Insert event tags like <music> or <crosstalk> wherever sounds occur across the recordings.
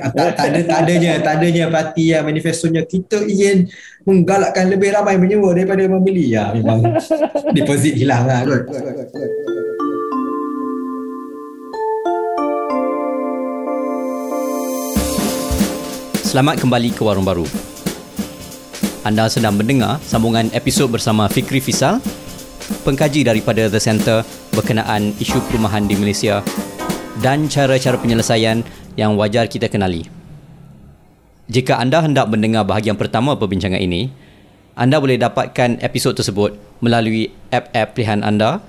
Ah, tak, tak ada tak adanya tak adanya parti yang manifestonya kita ingin menggalakkan lebih ramai menyewa daripada membeli ya memang <laughs> deposit hilang lah kot. Selamat kembali ke Warung Baru. Anda sedang mendengar sambungan episod bersama Fikri Fisal, pengkaji daripada The Centre berkenaan isu perumahan di Malaysia dan cara-cara penyelesaian yang wajar kita kenali. Jika anda hendak mendengar bahagian pertama perbincangan ini, anda boleh dapatkan episod tersebut melalui app-app pilihan anda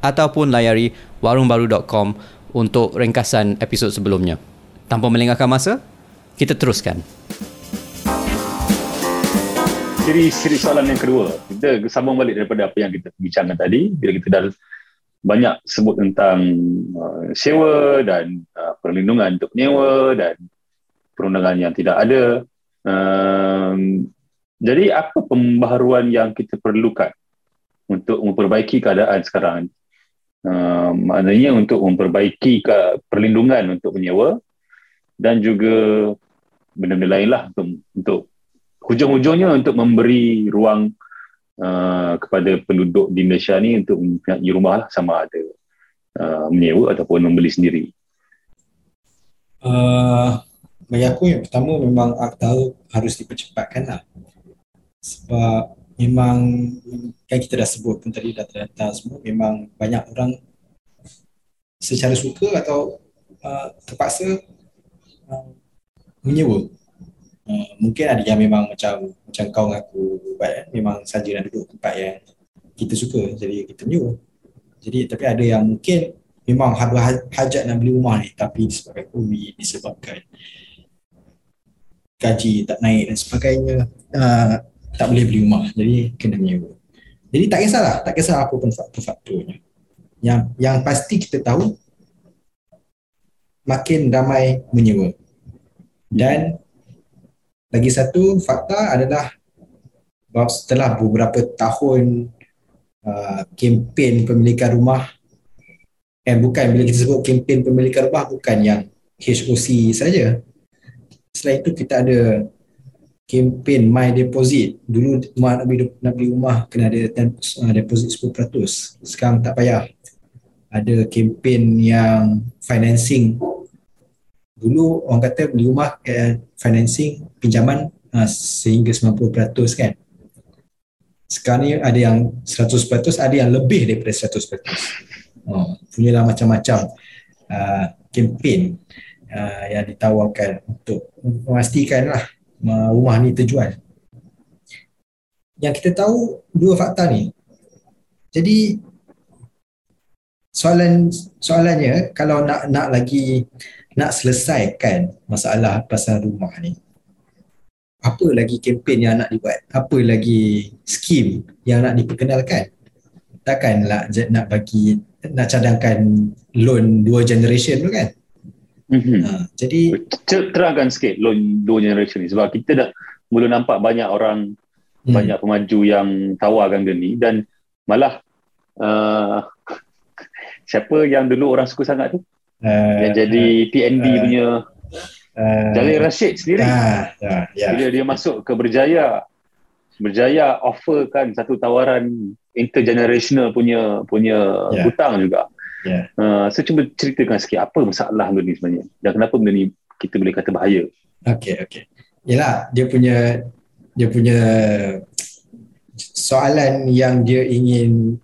ataupun layari warungbaru.com untuk ringkasan episod sebelumnya. Tanpa melengahkan masa, kita teruskan. Siri, siri soalan yang kedua, kita sambung balik daripada apa yang kita bincangkan tadi. Bila kita dah banyak sebut tentang uh, sewa dan perlindungan untuk penyewa dan perundangan yang tidak ada. Um, jadi apa pembaharuan yang kita perlukan untuk memperbaiki keadaan sekarang? Um, maknanya untuk memperbaiki perlindungan untuk penyewa dan juga benda-benda lain lah untuk, untuk hujung-hujungnya untuk memberi ruang uh, kepada penduduk di Malaysia ni untuk mempunyai rumah lah sama ada uh, menyewa ataupun membeli sendiri. Uh, bagi aku yang pertama memang akta harus dipercepatkan lah. Sebab memang kan kita dah sebut pun tadi data-data semua memang banyak orang secara suka atau uh, terpaksa uh, menyewa. Uh, mungkin ada yang memang macam macam kau dengan aku buat kan memang saja nak duduk tempat yang kita suka jadi kita menyewa. Jadi tapi ada yang mungkin memang ada hajat nak beli rumah ni tapi disebabkan COVID disebabkan gaji tak naik dan sebagainya uh, tak boleh beli rumah. Jadi kena menyewa. Jadi tak kisahlah tak kisah apa pun faktor-faktornya yang yang pasti kita tahu makin ramai menyewa. Dan lagi satu fakta adalah setelah beberapa tahun uh, kempen pemilikan rumah eh bukan bila kita sebut kempen pemilikan rumah bukan yang HOC saja. Selain itu kita ada kempen My Deposit. Dulu mak nak beli, nak beli rumah kena ada uh, deposit 10%. Sekarang tak payah. Ada kempen yang financing dulu orang kata beli rumah eh, financing pinjaman uh, sehingga 90% kan sekarang ni ada yang 100% ada yang lebih daripada 100% oh, punyalah macam-macam uh, campaign uh, yang ditawarkan untuk memastikan lah rumah ni terjual. Yang kita tahu dua fakta ni. Jadi soalan soalannya kalau nak nak lagi nak selesaikan masalah pasal rumah ni apa lagi kempen yang nak dibuat? Apa lagi skim yang nak diperkenalkan? Takkanlah nak bagi nak cadangkan loan dua generation tu kan mm-hmm. ha, jadi terangkan sikit loan dua generation ni sebab kita dah mula nampak banyak orang hmm. banyak pemaju yang tawarkan dia ni dan malah uh, <laughs> siapa yang dulu orang suka sangat tu uh, yang jadi PNB uh, punya uh, Jalil Rashid sendiri uh, uh, yeah. bila dia masuk ke Berjaya Berjaya offer kan satu tawaran intergenerational punya punya yeah. hutang juga yeah. uh, so cuba ceritakan sikit apa masalah benda ni sebenarnya dan kenapa benda ni kita boleh kata bahaya Okay, okay. Yalah, dia punya dia punya soalan yang dia ingin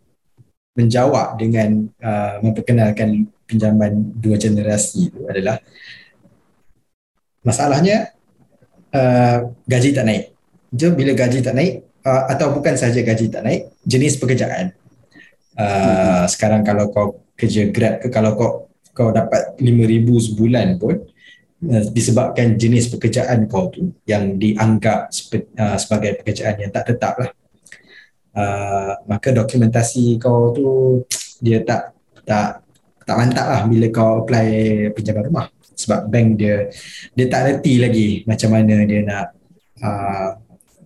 menjawab dengan uh, memperkenalkan pinjaman dua generasi itu adalah masalahnya uh, gaji tak naik. Jadi bila gaji tak naik uh, atau bukan saja gaji tak naik, jenis pekerjaan. Uh, hmm. Sekarang kalau kau kerja Grab ke kalau kau kau dapat 5000 sebulan pun uh, disebabkan jenis pekerjaan kau tu yang dianggap sepe, uh, sebagai pekerjaan yang tak tetap lah. Uh, maka dokumentasi kau tu dia tak tak tak mantap lah bila kau apply pinjaman rumah sebab bank dia dia tak reti lagi macam mana dia nak uh,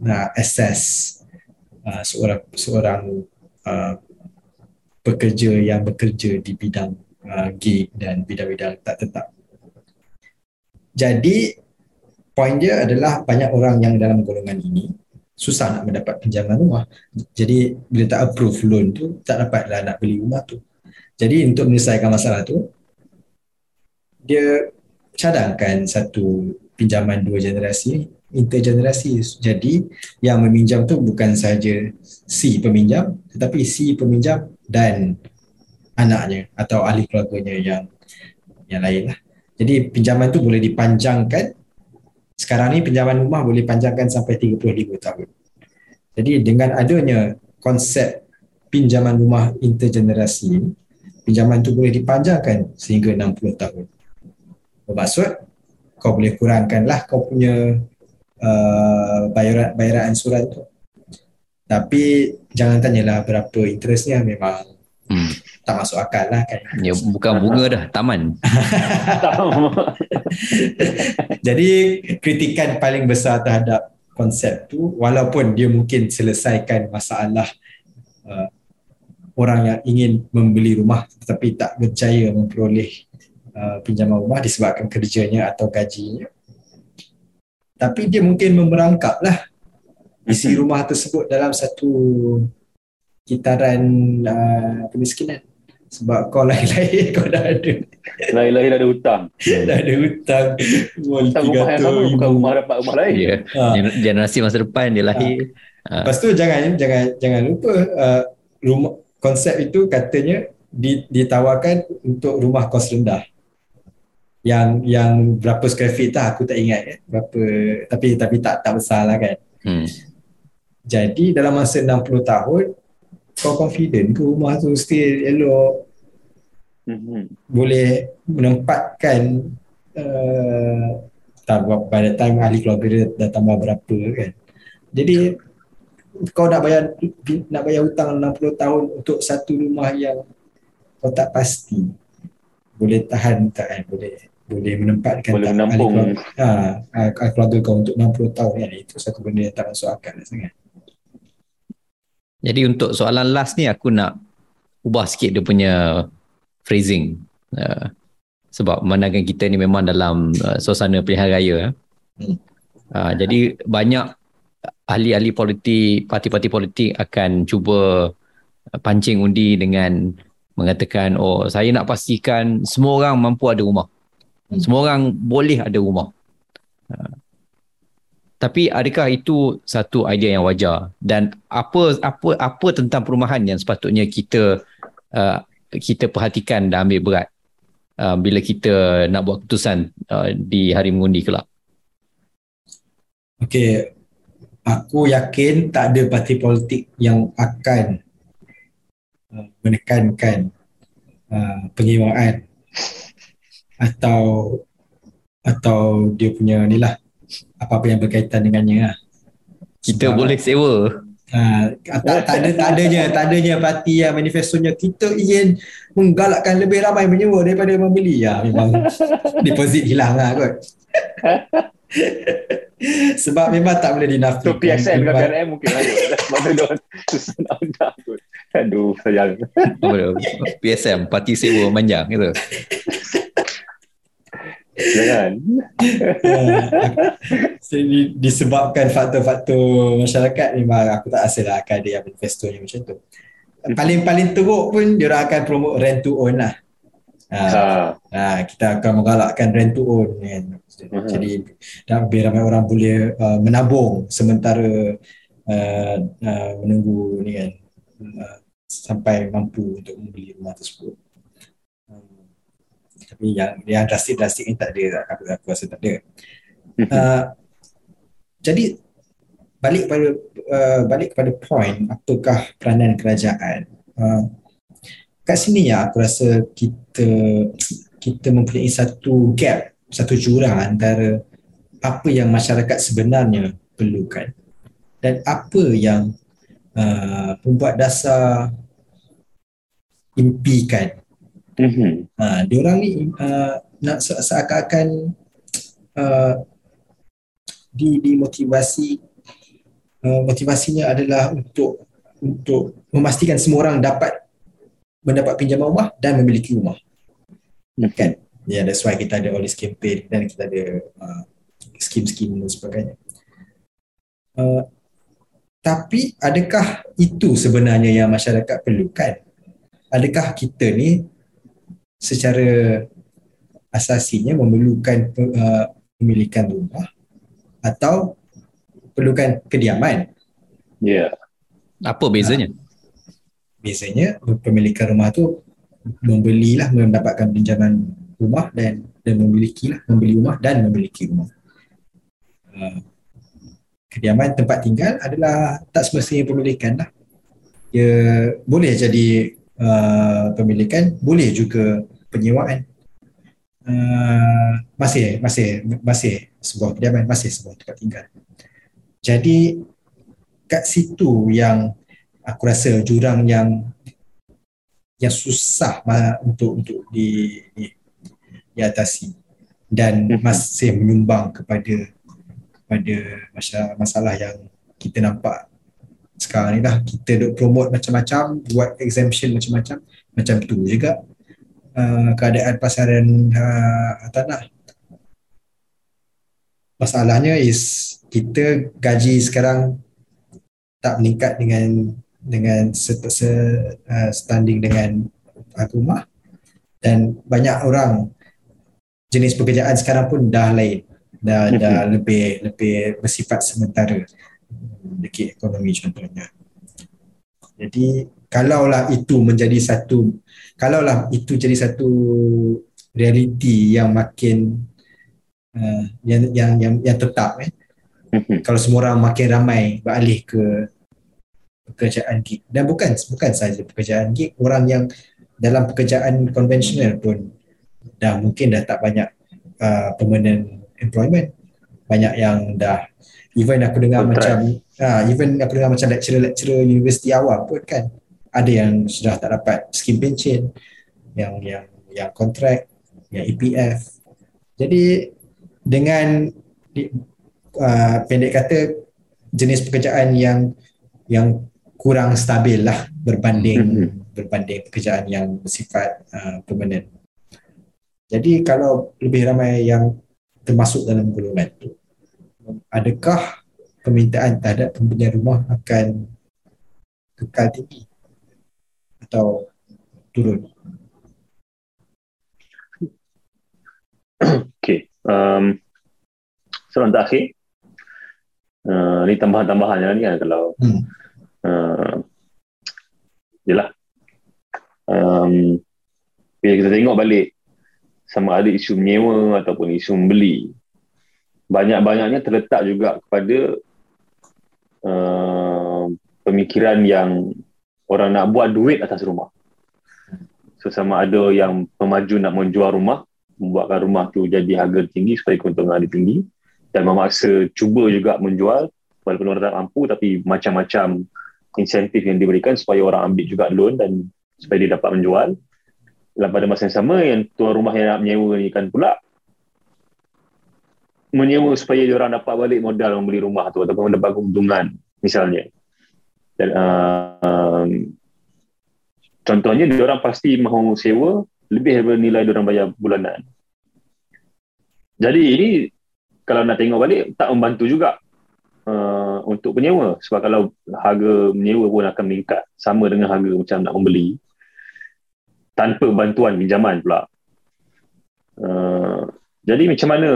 nak assess uh, seorang seorang uh, pekerja yang bekerja di bidang uh, gig dan bidang-bidang tak tetap. jadi poin dia adalah banyak orang yang dalam golongan ini susah nak mendapat pinjaman rumah. Jadi bila tak approve loan tu tak dapatlah nak beli rumah tu. Jadi untuk menyelesaikan masalah tu dia cadangkan satu pinjaman dua generasi intergenerasi. Jadi yang meminjam tu bukan saja si peminjam tetapi si peminjam dan anaknya atau ahli keluarganya yang yang lain lah. Jadi pinjaman tu boleh dipanjangkan sekarang ni pinjaman rumah boleh panjangkan sampai 35 tahun. Jadi dengan adanya konsep pinjaman rumah intergenerasi pinjaman tu boleh dipanjangkan sehingga 60 tahun. Bermaksud kau boleh kurangkanlah kau punya uh, bayaran bayaran ansuran tu. Tapi jangan tanyalah berapa interestnya memang hmm. tak masuk akal lah kan. Ya, bukan bunga dah, taman. <laughs> Jadi kritikan paling besar terhadap konsep tu walaupun dia mungkin selesaikan masalah uh, orang yang ingin membeli rumah tetapi tak berjaya memperoleh uh, pinjaman rumah disebabkan kerjanya atau gajinya tapi dia mungkin memerangkap lah isi rumah tersebut dalam satu kitaran uh, kemiskinan. Sebab kau lahir-lahir <laughs> kau dah ada. Lahir-lahir <laughs> dah ada hutang. Dah ada hutang. Hutang rumah yang sama bukan rumah dapat rumah lain. Yeah. ha. generasi masa depan dia lahir. Ha. lepas tu jangan jangan jangan lupa uh, rumah konsep itu katanya ditawarkan untuk rumah kos rendah yang yang berapa square feet tak aku tak ingat eh. berapa tapi tapi tak tak besar lah kan hmm. jadi dalam masa 60 tahun kau confident ke rumah tu still elok mm-hmm. boleh menempatkan uh, tak pada time ahli keluarga dia dah tambah berapa kan jadi kau nak bayar nak bayar hutang 60 tahun untuk satu rumah yang kau tak pasti boleh tahan tak kan boleh boleh menempatkan boleh menampung ahli keluarga, ha, keluarga kau untuk 60 tahun kan itu satu benda yang tak masuk akal sangat jadi untuk soalan last ni aku nak ubah sikit dia punya phrasing. Uh, sebab memandangkan kita ni memang dalam uh, suasana pilihan raya. Uh, jadi banyak ahli-ahli politik, parti-parti politik akan cuba pancing undi dengan mengatakan oh saya nak pastikan semua orang mampu ada rumah. Semua orang boleh ada rumah. Uh, tapi adakah itu satu idea yang wajar? Dan apa apa apa tentang perumahan yang sepatutnya kita uh, kita perhatikan dan ambil berat uh, bila kita nak buat keputusan uh, di hari mengundi kelak? Okey. Aku yakin tak ada parti politik yang akan uh, menekankan uh, penyewaan atau atau dia punya ni lah apa-apa yang berkaitan dengannya lah. Kita Sebab, boleh sewa. Ha, tak, tak, ada, tak adanya, tak adanya parti yang manifestonya kita ingin menggalakkan lebih ramai menyewa daripada membeli. Ya, memang <laughs> deposit hilang lah kot. Sebab memang tak boleh dinafikan. So PSN dengan PRM mungkin ada. <laughs> Sebab tu dia Aduh, sayang. PSM, parti sewa manjang gitu. <laughs> <laughs> Jangan. Jadi disebabkan faktor-faktor masyarakat ni aku tak rasa lah akan ada yang manifesto yang macam tu. Paling-paling teruk pun dia akan promote rent to own lah. Ha, ha. kita akan menggalakkan rent to own kan. Jadi dan biar ramai orang boleh uh, menabung sementara uh, uh, menunggu ni kan uh, sampai mampu untuk membeli rumah tersebut tapi yang yang drastik-drastik ni tak ada aku, aku rasa tak ada. Uh, jadi balik kepada uh, balik kepada point apakah peranan kerajaan? Uh, kat sini ya aku rasa kita kita mempunyai satu gap satu jurang antara apa yang masyarakat sebenarnya perlukan dan apa yang uh, pembuat dasar impikan Mm-hmm. Ha, dia orang ni uh, nak se- seakan-akan uh, di dimotivasi uh, motivasinya adalah untuk untuk memastikan semua orang dapat mendapat pinjaman rumah dan memiliki rumah. Mm-hmm. Kan? Ya, yeah, that's why kita ada all this campaign dan kita ada uh, skim-skim dan sebagainya. Uh, tapi adakah itu sebenarnya yang masyarakat perlukan? Adakah kita ni secara asasinya memerlukan uh, pemilikan rumah atau perlukan kediaman? Ya. Yeah. Apa bezanya? Uh, bezanya pemilikan rumah tu membelilah mendapatkan pinjaman rumah dan dan memilikilah membeli rumah dan memiliki rumah. Uh, kediaman tempat tinggal adalah tak semestinya pemilikan lah. Ia boleh jadi uh, pemilikan, boleh juga penyewaan. Uh, masih masih masih sebuah kediaman, masih sebuah tempat tinggal. Jadi kat situ yang aku rasa jurang yang yang susah untuk untuk di, di diatasi dan mhm. masih menyumbang kepada pada masalah, masalah yang kita nampak sekarang ni lah kita duk promote macam-macam buat exemption macam-macam macam tu juga uh, keadaan pasaran uh, tanah masalahnya is kita gaji sekarang tak meningkat dengan dengan set, set, uh, standing dengan rumah dan banyak orang jenis pekerjaan sekarang pun dah lain dah mm-hmm. dah lebih lebih bersifat sementara deki ekonomi contohnya. Jadi kalaulah itu menjadi satu kalaulah itu jadi satu realiti yang makin uh, yang yang yang yang tetap eh. Mm-hmm. Kalau semua orang makin ramai beralih ke pekerjaan gig dan bukan bukan saja pekerjaan gig orang yang dalam pekerjaan konvensional pun dah mungkin dah tak banyak uh, permanent employment banyak yang dah even aku dengar Contract. macam uh, even aku dengar macam lecturer-lecturer universiti awam pun kan ada yang sudah tak dapat skim pension yang yang yang kontrak yang EPF jadi dengan uh, pendek kata jenis pekerjaan yang yang kurang stabil lah berbanding mm-hmm. berbanding pekerjaan yang bersifat uh, permanent. Jadi kalau lebih ramai yang termasuk dalam golongan itu adakah permintaan terhadap pembelian rumah akan kekal tinggi atau turun Okay. Um, soalan terakhir. Uh, ni tambahan-tambahan ni kan kalau hmm. uh, yelah. Um, bila kita tengok balik sama ada isu menyewa ataupun isu membeli banyak-banyaknya terletak juga kepada uh, pemikiran yang orang nak buat duit atas rumah. So sama ada yang pemaju nak menjual rumah membuatkan rumah tu jadi harga tinggi supaya keuntungan ada tinggi dan memaksa cuba juga menjual walaupun orang tak mampu tapi macam-macam insentif yang diberikan supaya orang ambil juga loan dan supaya dia dapat menjual. Dan pada masa yang sama yang tuan rumah yang nak menyewa ni kan pula menyewa supaya dia orang dapat balik modal membeli rumah tu ataupun mendapat keuntungan misalnya dan uh, contohnya dia orang pasti mahu sewa lebih daripada nilai dia orang bayar bulanan jadi ini kalau nak tengok balik tak membantu juga uh, untuk penyewa sebab kalau harga menyewa pun akan meningkat sama dengan harga macam nak membeli tanpa bantuan pinjaman pula. Uh, jadi macam mana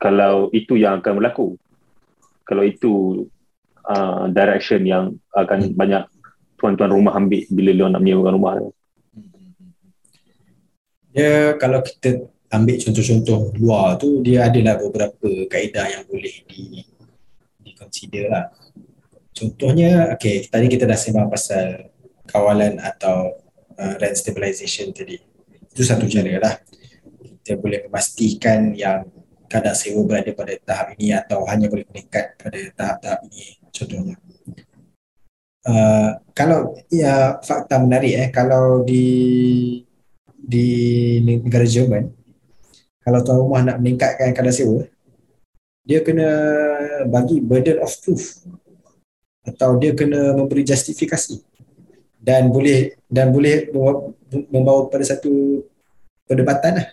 kalau itu yang akan berlaku? Kalau itu uh, direction yang akan hmm. banyak tuan-tuan rumah ambil bila dia nak menyewakan rumah tu? Ya, kalau kita ambil contoh-contoh luar tu, dia adalah beberapa kaedah yang boleh di, di consider lah. Contohnya, okay, tadi kita dah sembang pasal kawalan atau uh, rent stabilization tadi. Itu satu cara lah. Kita boleh memastikan yang kadar sewa berada pada tahap ini atau hanya boleh meningkat pada tahap-tahap ini contohnya. Uh, kalau ya fakta menarik eh kalau di di negara Jerman kalau tuan rumah nak meningkatkan kadar sewa dia kena bagi burden of proof atau dia kena memberi justifikasi dan boleh dan boleh membawa pada satu perdebatan lah.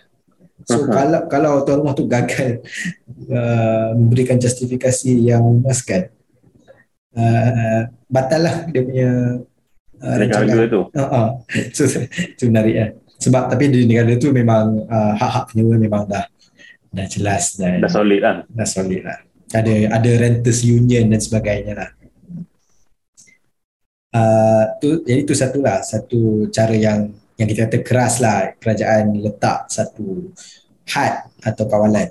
So Aha. kalau kalau tuan rumah tu gagal <laughs> uh, memberikan justifikasi yang memuaskan, uh, batal lah dia punya uh, harga rancangan. tu. Uh, uh. <laughs> So itu menarik kan. Sebab tapi di negara tu memang uh, hak-hak penyewa memang dah dah jelas dan Dah solid lah. dah solid lah. Ada ada renters union dan sebagainya lah. Uh, tu, jadi tu satu lah, satu cara yang yang kita kata keras lah kerajaan letak satu had atau kawalan.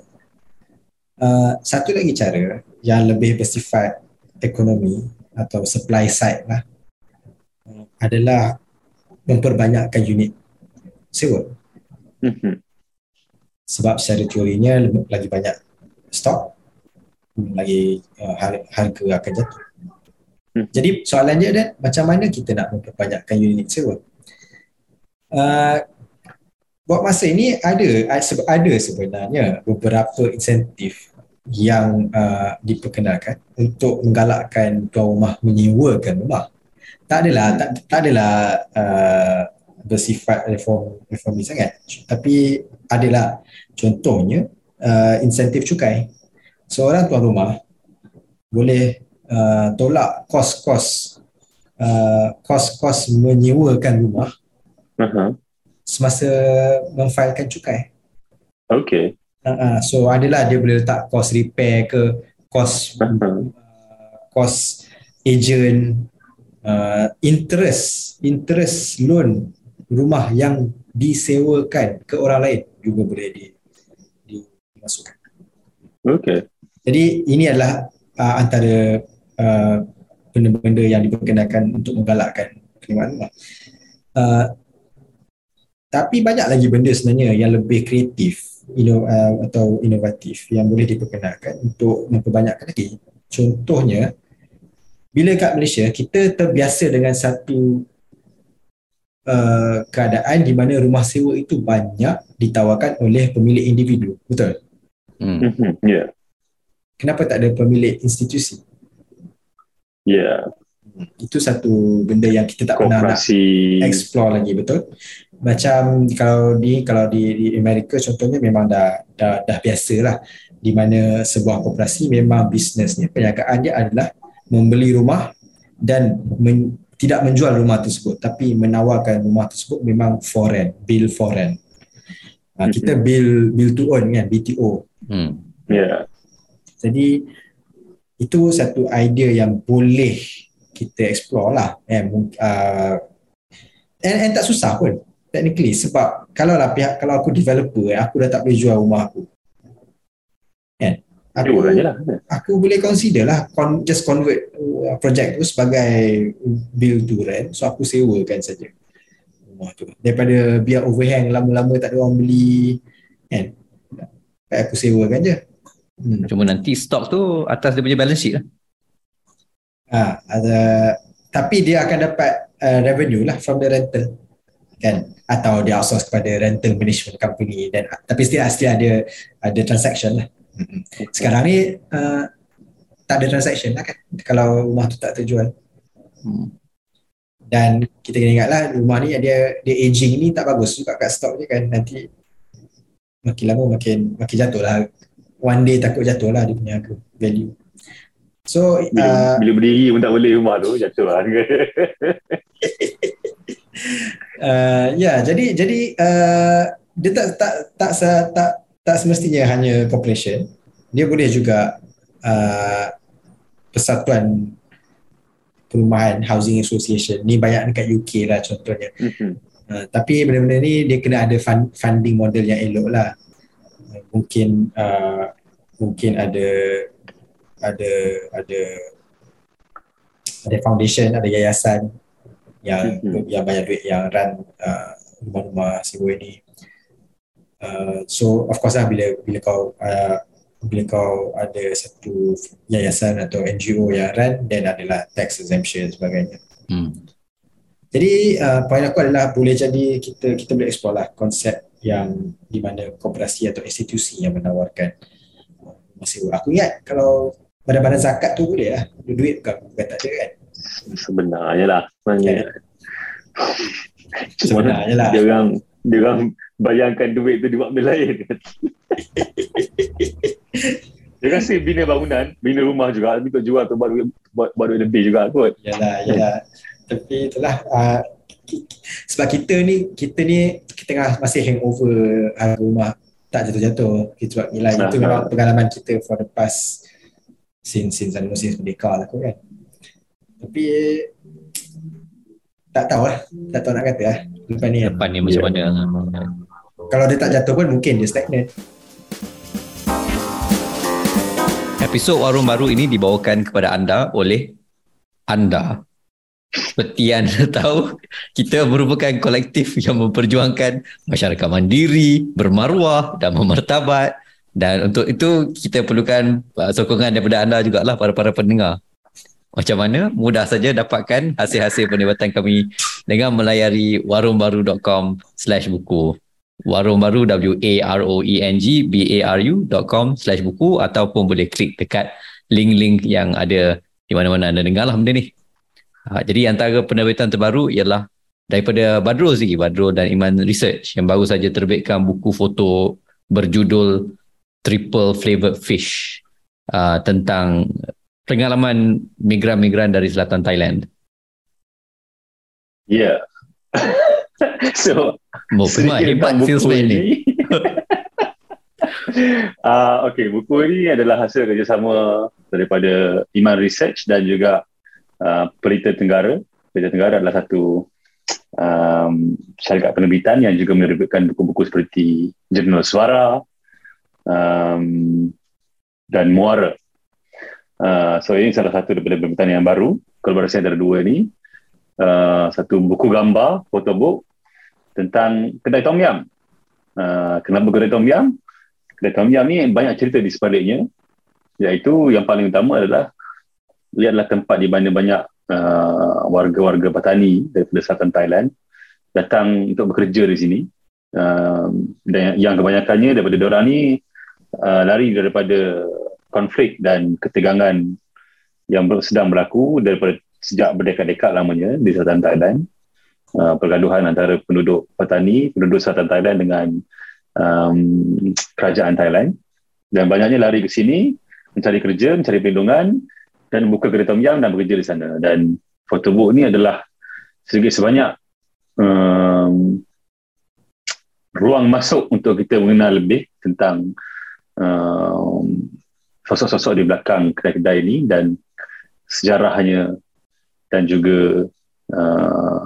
Uh, satu lagi cara yang lebih bersifat ekonomi atau supply side lah uh, adalah memperbanyakkan unit sewa Mhm. sebab secara teorinya lebih- lagi banyak stok lagi uh, har- harga akan jatuh. Hmm. Jadi soalan dia dan macam mana kita nak memperbanyakkan unit sewa? Uh, buat masa ini ada ada sebenarnya beberapa insentif yang uh, diperkenalkan untuk menggalakkan tuan rumah menyewakan rumah. Tak adalah tak, tak adalah uh, bersifat reform reformi sangat. Tapi adalah contohnya uh, insentif cukai. Seorang tuan rumah boleh uh, tolak kos-kos uh, kos-kos menyewakan rumah Aha. semasa memfailkan cukai. Okay. Uh, so adalah dia boleh letak kos repair ke kos Aha. uh, kos agent uh, interest interest loan rumah yang disewakan ke orang lain juga boleh di, di, dimasukkan. Okay. Jadi ini adalah uh, antara uh, benda-benda yang diperkenalkan untuk menggalakkan penerimaan rumah. Uh, tapi banyak lagi benda sebenarnya yang lebih kreatif ino, uh, atau inovatif yang boleh diperkenalkan untuk memperbanyakkan lagi. Contohnya, bila kat Malaysia kita terbiasa dengan satu uh, keadaan di mana rumah sewa itu banyak ditawarkan oleh pemilik individu. Betul? Hmm. Mhm. Yeah. Kenapa tak ada pemilik institusi? Yeah. Itu satu benda yang kita tak pernah nak explore lagi betul. Macam kalau di kalau di, di Amerika contohnya memang dah dah, dah biasa lah di mana sebuah koperasi memang bisnesnya perniagaan dia adalah membeli rumah dan men, tidak menjual rumah tersebut tapi menawarkan rumah tersebut memang foreign, bill foreign. Ha, kita bill bill to own kan BTO. Hmm. Yeah. Jadi itu satu idea yang boleh kita explore lah. Eh, mung- uh, and, and tak susah pun technically sebab kalau lah pihak kalau aku developer eh, aku dah tak boleh jual rumah aku. Kan? Aku, je lah. aku boleh consider lah con, just convert uh, project tu sebagai build to rent so aku sewakan saja rumah tu daripada biar overhang lama-lama tak ada orang beli kan Baik aku sewakan je hmm. Cuma nanti stok tu atas dia punya balance sheet lah. Ha, ada tapi dia akan dapat uh, revenue lah from the rental kan atau dia outsource kepada rental management company dan tapi still still ada ada transaction lah. Sekarang ni uh, tak ada transaction lah kan kalau rumah tu tak terjual. Hmm. Dan kita kena ingat lah rumah ni dia dia aging ni tak bagus juga kat stok dia kan nanti makin lama makin makin jatuh lah. One day takut jatuh lah dia punya harga value. So Bila, uh, bila berdiri pun tak boleh rumah tu jatuh lah. <laughs> Uh, ya, jadi jadi uh, dia tak tak tak tak tak, tak semestinya hanya corporation. Dia boleh juga uh, persatuan perumahan housing association. Ni banyak dekat UK lah contohnya. Mhm. Uh, tapi benda-benda ni dia kena ada fund, funding model yang elok lah. Uh, mungkin uh, mungkin ada ada ada ada foundation, ada yayasan yang Mhm. yang banyak duit yang run uh, rumah-rumah sewa ni. Uh, so of course lah bila bila kau uh, bila kau ada satu yayasan atau NGO yang run then adalah tax exemption dan sebagainya. Hmm. Jadi uh, poin aku adalah boleh jadi kita kita boleh explore lah konsep yang di mana koperasi atau institusi yang menawarkan sewa. Aku ingat kalau badan-badan zakat tu boleh lah. Duit bukan, bukan tak ada kan. Sebenarnya lah. Sebenarnya. <laughs> Sebenarnya lah. Dia orang dia orang bayangkan duit tu dibuat benda lain. <laughs> Dia rasa bina bangunan, bina rumah juga, tapi untuk jual tu buat duit, buat, buat duit lebih juga kot. Yalah, yalah. Tapi itulah, uh, sebab kita ni, kita ni kita tengah masih hangover harga rumah tak jatuh-jatuh. Kita buat nilai. Itu memang pengalaman kita for the past since, since, since, since merdeka lah kot kan. Tapi tak tahu lah. Tak tahu nak kata lah. Lepas ni. Depan ni macam Ya. mana? Kalau dia tak jatuh pun mungkin dia stagnant. Episod Warung Baru ini dibawakan kepada anda oleh anda. Seperti yang anda <laughs> tahu, kita merupakan kolektif yang memperjuangkan masyarakat mandiri, bermaruah dan memartabat. Dan untuk itu, kita perlukan uh, sokongan daripada anda jugalah para para pendengar. Macam mana? Mudah saja dapatkan hasil-hasil penerbitan kami dengan melayari warungbaru.com slash buku. Warung Baru W-A-R-O-E-N-G B-A-R-U.com slash buku ataupun boleh klik dekat link-link yang ada di mana-mana anda dengar lah benda ni. Ha, jadi antara penerbitan terbaru ialah daripada Badrul sendiri, Badrul dan Iman Research yang baru saja terbitkan buku foto berjudul Triple Flavored Fish uh, tentang pengalaman migran-migran dari selatan Thailand. Ya. <laughs> so, Oh, memang sedikit hebat salesman ni. <laughs> Ah, okay, buku ini adalah hasil kerjasama daripada Iman Research dan juga uh, Pelita Tenggara. Pelita Tenggara adalah satu um, syarikat penerbitan yang juga menerbitkan buku-buku seperti Jurnal Suara um, dan Muara. Uh, so ini salah satu daripada penerbitan yang baru, kolaborasi antara dua ni. Uh, satu buku gambar, photobook tentang kedai Tom Yam. Uh, kenapa kedai Tom Yam? Kedai Tom Yam ni banyak cerita di sebaliknya iaitu yang paling utama adalah dia adalah tempat di mana banyak uh, warga-warga petani daripada selatan Thailand datang untuk bekerja di sini uh, dan yang kebanyakannya daripada diorang ni uh, lari daripada konflik dan ketegangan yang sedang berlaku daripada sejak berdekat-dekat lamanya di selatan Thailand. Uh, pergaduhan antara penduduk petani, penduduk selatan Thailand dengan um, kerajaan Thailand. Dan banyaknya lari ke sini mencari kerja, mencari perlindungan dan buka kedai Tom Yam dan bekerja di sana. Dan photobook ni adalah sedikit sebanyak um, ruang masuk untuk kita mengenal lebih tentang um, sosok-sosok di belakang kedai-kedai ini dan sejarahnya dan juga uh,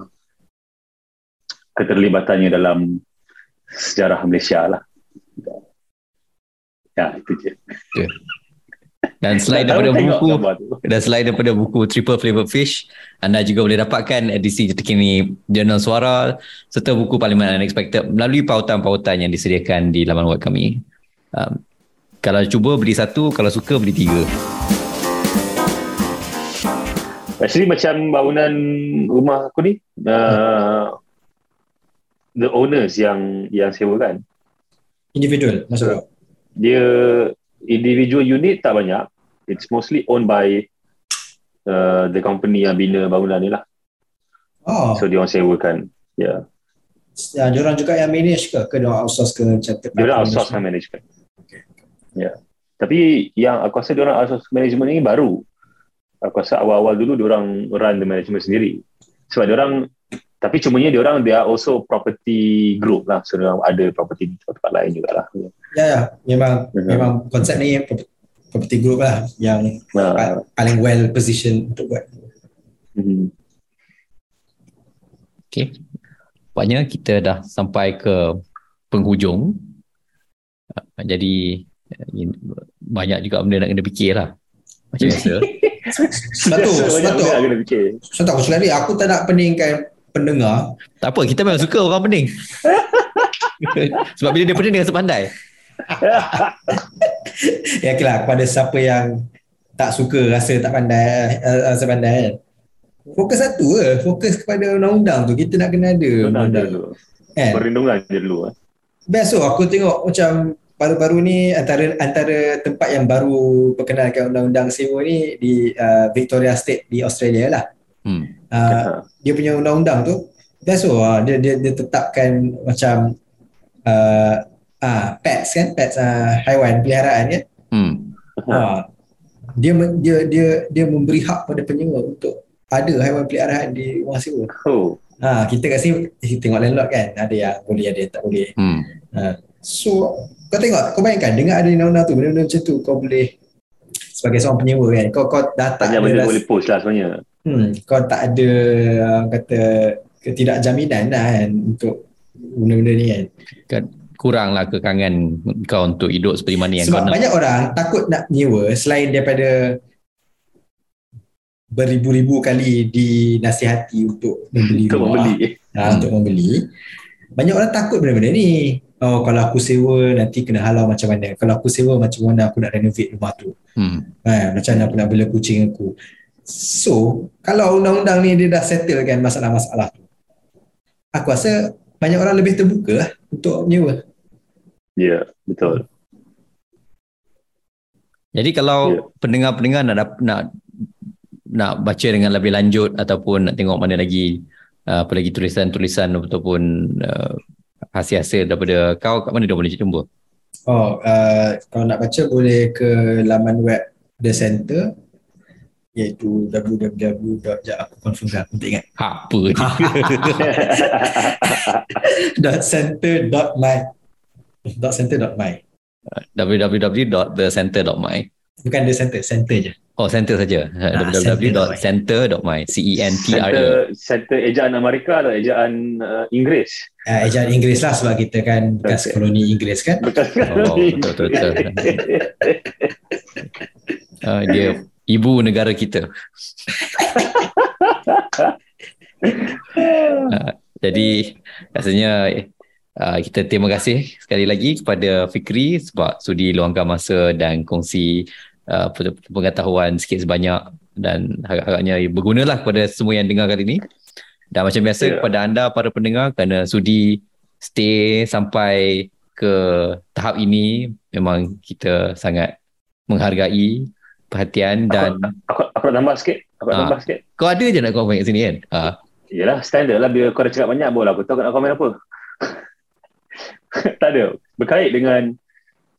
keterlibatannya dalam sejarah Malaysia lah. Ya, itu je. Dan selain daripada buku dan selain daripada buku Triple Flavored Fish, anda juga boleh dapatkan edisi terkini Jurnal Suara serta buku Parlimen Unexpected melalui pautan-pautan yang disediakan di laman web kami. Um, kalau cuba beli satu, kalau suka beli tiga. Actually macam bangunan rumah aku ni, uh, the owners yang yang sewakan. Individual maksud kau? Dia individual unit tak banyak. It's mostly owned by uh, the company yang bina bangunan ni lah. Oh, So dia orang sewakan. Ya. ya, dia orang juga yang manage ke? Ke dia orang outsource ke macam third Dia orang party outsource management? management. Ya. Tapi yang aku rasa dia orang outsource management ni baru. Aku rasa awal-awal dulu dia orang run the management sendiri. Sebab dia orang tapi cumanya dia orang they are also property group lah. So dia orang ada property di tempat lain jugalah. Ya, ya, memang Mhm. memang konsep ni pro- property group lah yang Nah, pa- paling well position untuk buat. mhm. Okay. Nampaknya kita dah sampai ke penghujung. Uh, Jadi banyak juga benda nak kena fikir lah. Macam biasa. <laughs> Sebab tu, Biasa sebab banyak tu, benda nak kena fikir. sebab tu aku tadi, aku tak nak peningkan pendengar. tak apa, kita memang suka orang pening. <laughs> Sebab bila dia pening dia rasa pandai. <laughs> Ya okay lah, kepada siapa yang tak suka rasa tak pandai, uh, rasa pandai kan. Fokus satu ke, fokus kepada undang-undang tu. Kita nak kena ada undang-undang. dulu. Kan? Perlindungan je dulu. eh. Best tu aku tengok macam baru-baru ni antara antara tempat yang baru perkenalkan undang-undang sewa ni di uh, Victoria State di Australia lah. Hmm. Uh, dia punya undang-undang tu best tu uh, dia, dia dia tetapkan macam uh, ah pets kan pets uh, haiwan peliharaan kan Hmm. ha, dia dia dia dia memberi hak pada penyewa untuk ada haiwan peliharaan di rumah sewa Oh, ha, kita kat sini eh, tengok landlord kan ada yang boleh ada yang tak boleh Hmm. so kau tengok kau bayangkan dengar ada undang-undang tu benda-benda macam tu kau boleh sebagai seorang penyewa kan kau kau dah tak ada benda boleh post lah sebenarnya. hmm, kau tak ada uh, kata ketidakjaminan lah kan untuk benda-benda ni kan Kuranglah kekangan kau untuk hidup seperti mana yang kau sebab nak. banyak orang takut nak nyewa selain daripada beribu-ribu kali dinasihati untuk membeli Untuk rumah membeli. ha, Hmm. untuk membeli banyak orang takut benda-benda ni oh kalau aku sewa nanti kena halau macam mana kalau aku sewa macam mana aku nak renovate rumah tu Hmm. ha, macam mana aku nak bela kucing aku so kalau undang-undang ni dia dah settle kan masalah-masalah tu aku rasa banyak orang lebih terbuka lah untuk menyewa Ya, betul. Jadi kalau Ya. pendengar-pendengar nak nak nak baca dengan lebih lanjut ataupun nak tengok mana lagi uh, apa lagi tulisan-tulisan ataupun uh, hasil-hasil daripada kau kat mana dia boleh jumpa? Oh, uh, kalau nak baca boleh ke laman web The Center iaitu www. aku confirm aku tak ingat Ha, apa ni? <laughs> dot center dot my dot center dot my www.thecenter.my bukan The Center center je Oh, center saja. Ah, www.center.my C E N T R E. Center, center ejaan Amerika atau ejaan uh, Inggeris? uh, ejaan Inggeris lah sebab kita kan bekas Okay. koloni Inggeris kan Betul Oh, betul betul. betul. Uh, dia ibu negara kita. Uh, <laughs> jadi rasanya uh, kita terima kasih sekali lagi kepada Fikri sebab sudi luangkan masa dan kongsi uh, pengetahuan sikit sebanyak dan harap-harapnya bergunalah kepada semua yang dengar kali ini. Dan macam biasa Ya. kepada anda para pendengar kerana sudi stay sampai ke tahap ini memang kita sangat menghargai perhatian dan Aku, aku nak tambah sikit. Aku nak Ah. tambah sikit. kau ada je nak komen kat sini kan? Ha. Yelah, standard lah. Bila kau dah cakap banyak, boleh aku tahu kau nak komen apa. <laughs> tak ada. Berkait dengan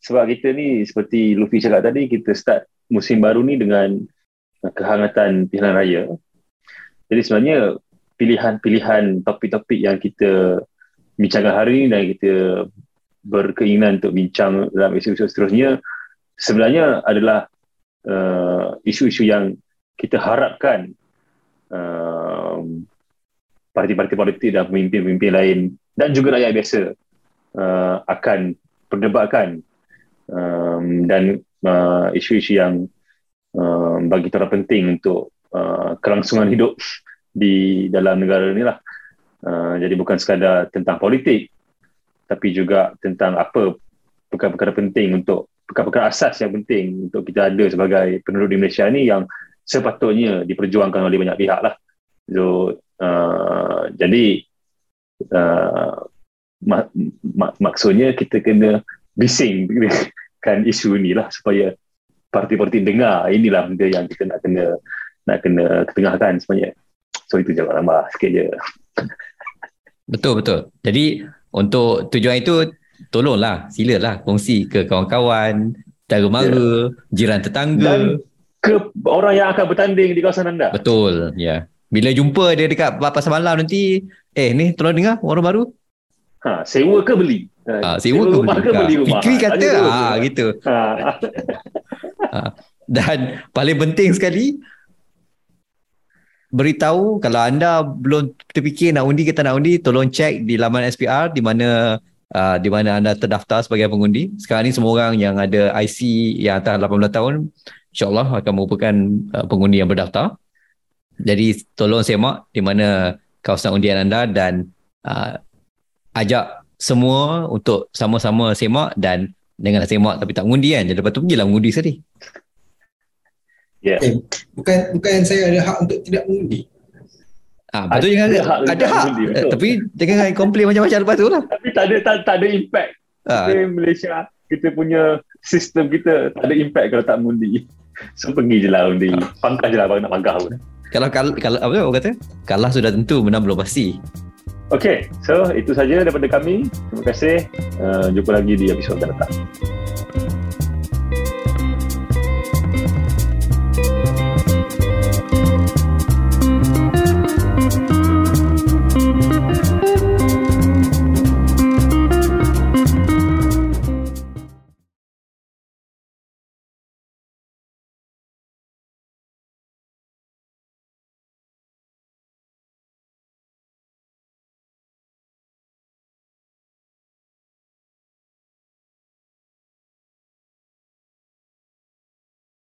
sebab kita ni seperti Luffy cakap tadi, kita start musim baru ni dengan kehangatan pilihan raya. Jadi sebenarnya pilihan-pilihan topik-topik yang kita bincangkan hari ni dan kita berkeinginan untuk bincang dalam isu-isu seterusnya sebenarnya adalah uh, isu-isu yang kita harapkan uh, parti-parti politik dan pemimpin-pemimpin lain dan juga rakyat biasa uh, akan perdebatkan um, dan uh, isu-isu yang um, bagi kita penting untuk uh, kelangsungan hidup <laughs> di dalam negara ni lah. Uh, jadi bukan sekadar tentang politik tapi juga tentang apa perkara-perkara penting untuk perkara-perkara asas yang penting untuk kita ada sebagai penduduk di Malaysia ni yang sepatutnya diperjuangkan oleh banyak pihak lah. So, uh, jadi uh, mak, mak, maksudnya kita kena bising <laughs> kan isu ni lah supaya parti-parti dengar inilah benda yang kita nak kena nak kena ketengahkan sebenarnya. So itu je tambah sikit je. Betul betul. Jadi untuk tujuan itu tolonglah silalah kongsi ke kawan-kawan, saudara mara, jiran tetangga. Dan ke orang yang akan bertanding di kawasan anda. Betul, ya. Bila jumpa dia dekat pasar malam nanti, eh ni tolong dengar orang baru. Ha, sewa ke beli? Ah, sewa ke rumah beli? ke beli Ah, rumah? Fikri kata ah gitu. Ha. <laughs> Dan paling penting sekali beritahu kalau anda belum terfikir nak undi ke tak nak undi tolong cek di laman SPR di mana uh, di mana anda terdaftar sebagai pengundi. Sekarang ni semua orang yang ada IC yang atas 18 tahun insyaAllah akan merupakan uh, pengundi yang berdaftar. Jadi tolong semak di mana kawasan undian anda dan uh, ajak semua untuk sama-sama semak dan janganlah semak tapi tak mengundi kan. Jadi lepas tu pergilah mengundi sekali. Ya. Eh, bukan bukan saya ada hak untuk tidak mengundi. Ah, betul jangan Ada ada, hak ada mengundi, betul. Tapi jangan komplain macam-macam lepas tu lah. Tapi tak ada tak, tak ada impact. Ah, Kita Malaysia kita punya sistem kita tak ada impact kalau tak mengundi. So pergi je lah undi. Pangkah je lah nak pangkah pun. kalau kal, kalau apa orang kata? Kalah sudah tentu, menang belum pasti. Okay, so itu saja daripada kami. Terima kasih. Uh, jumpa lagi di episod akan datang.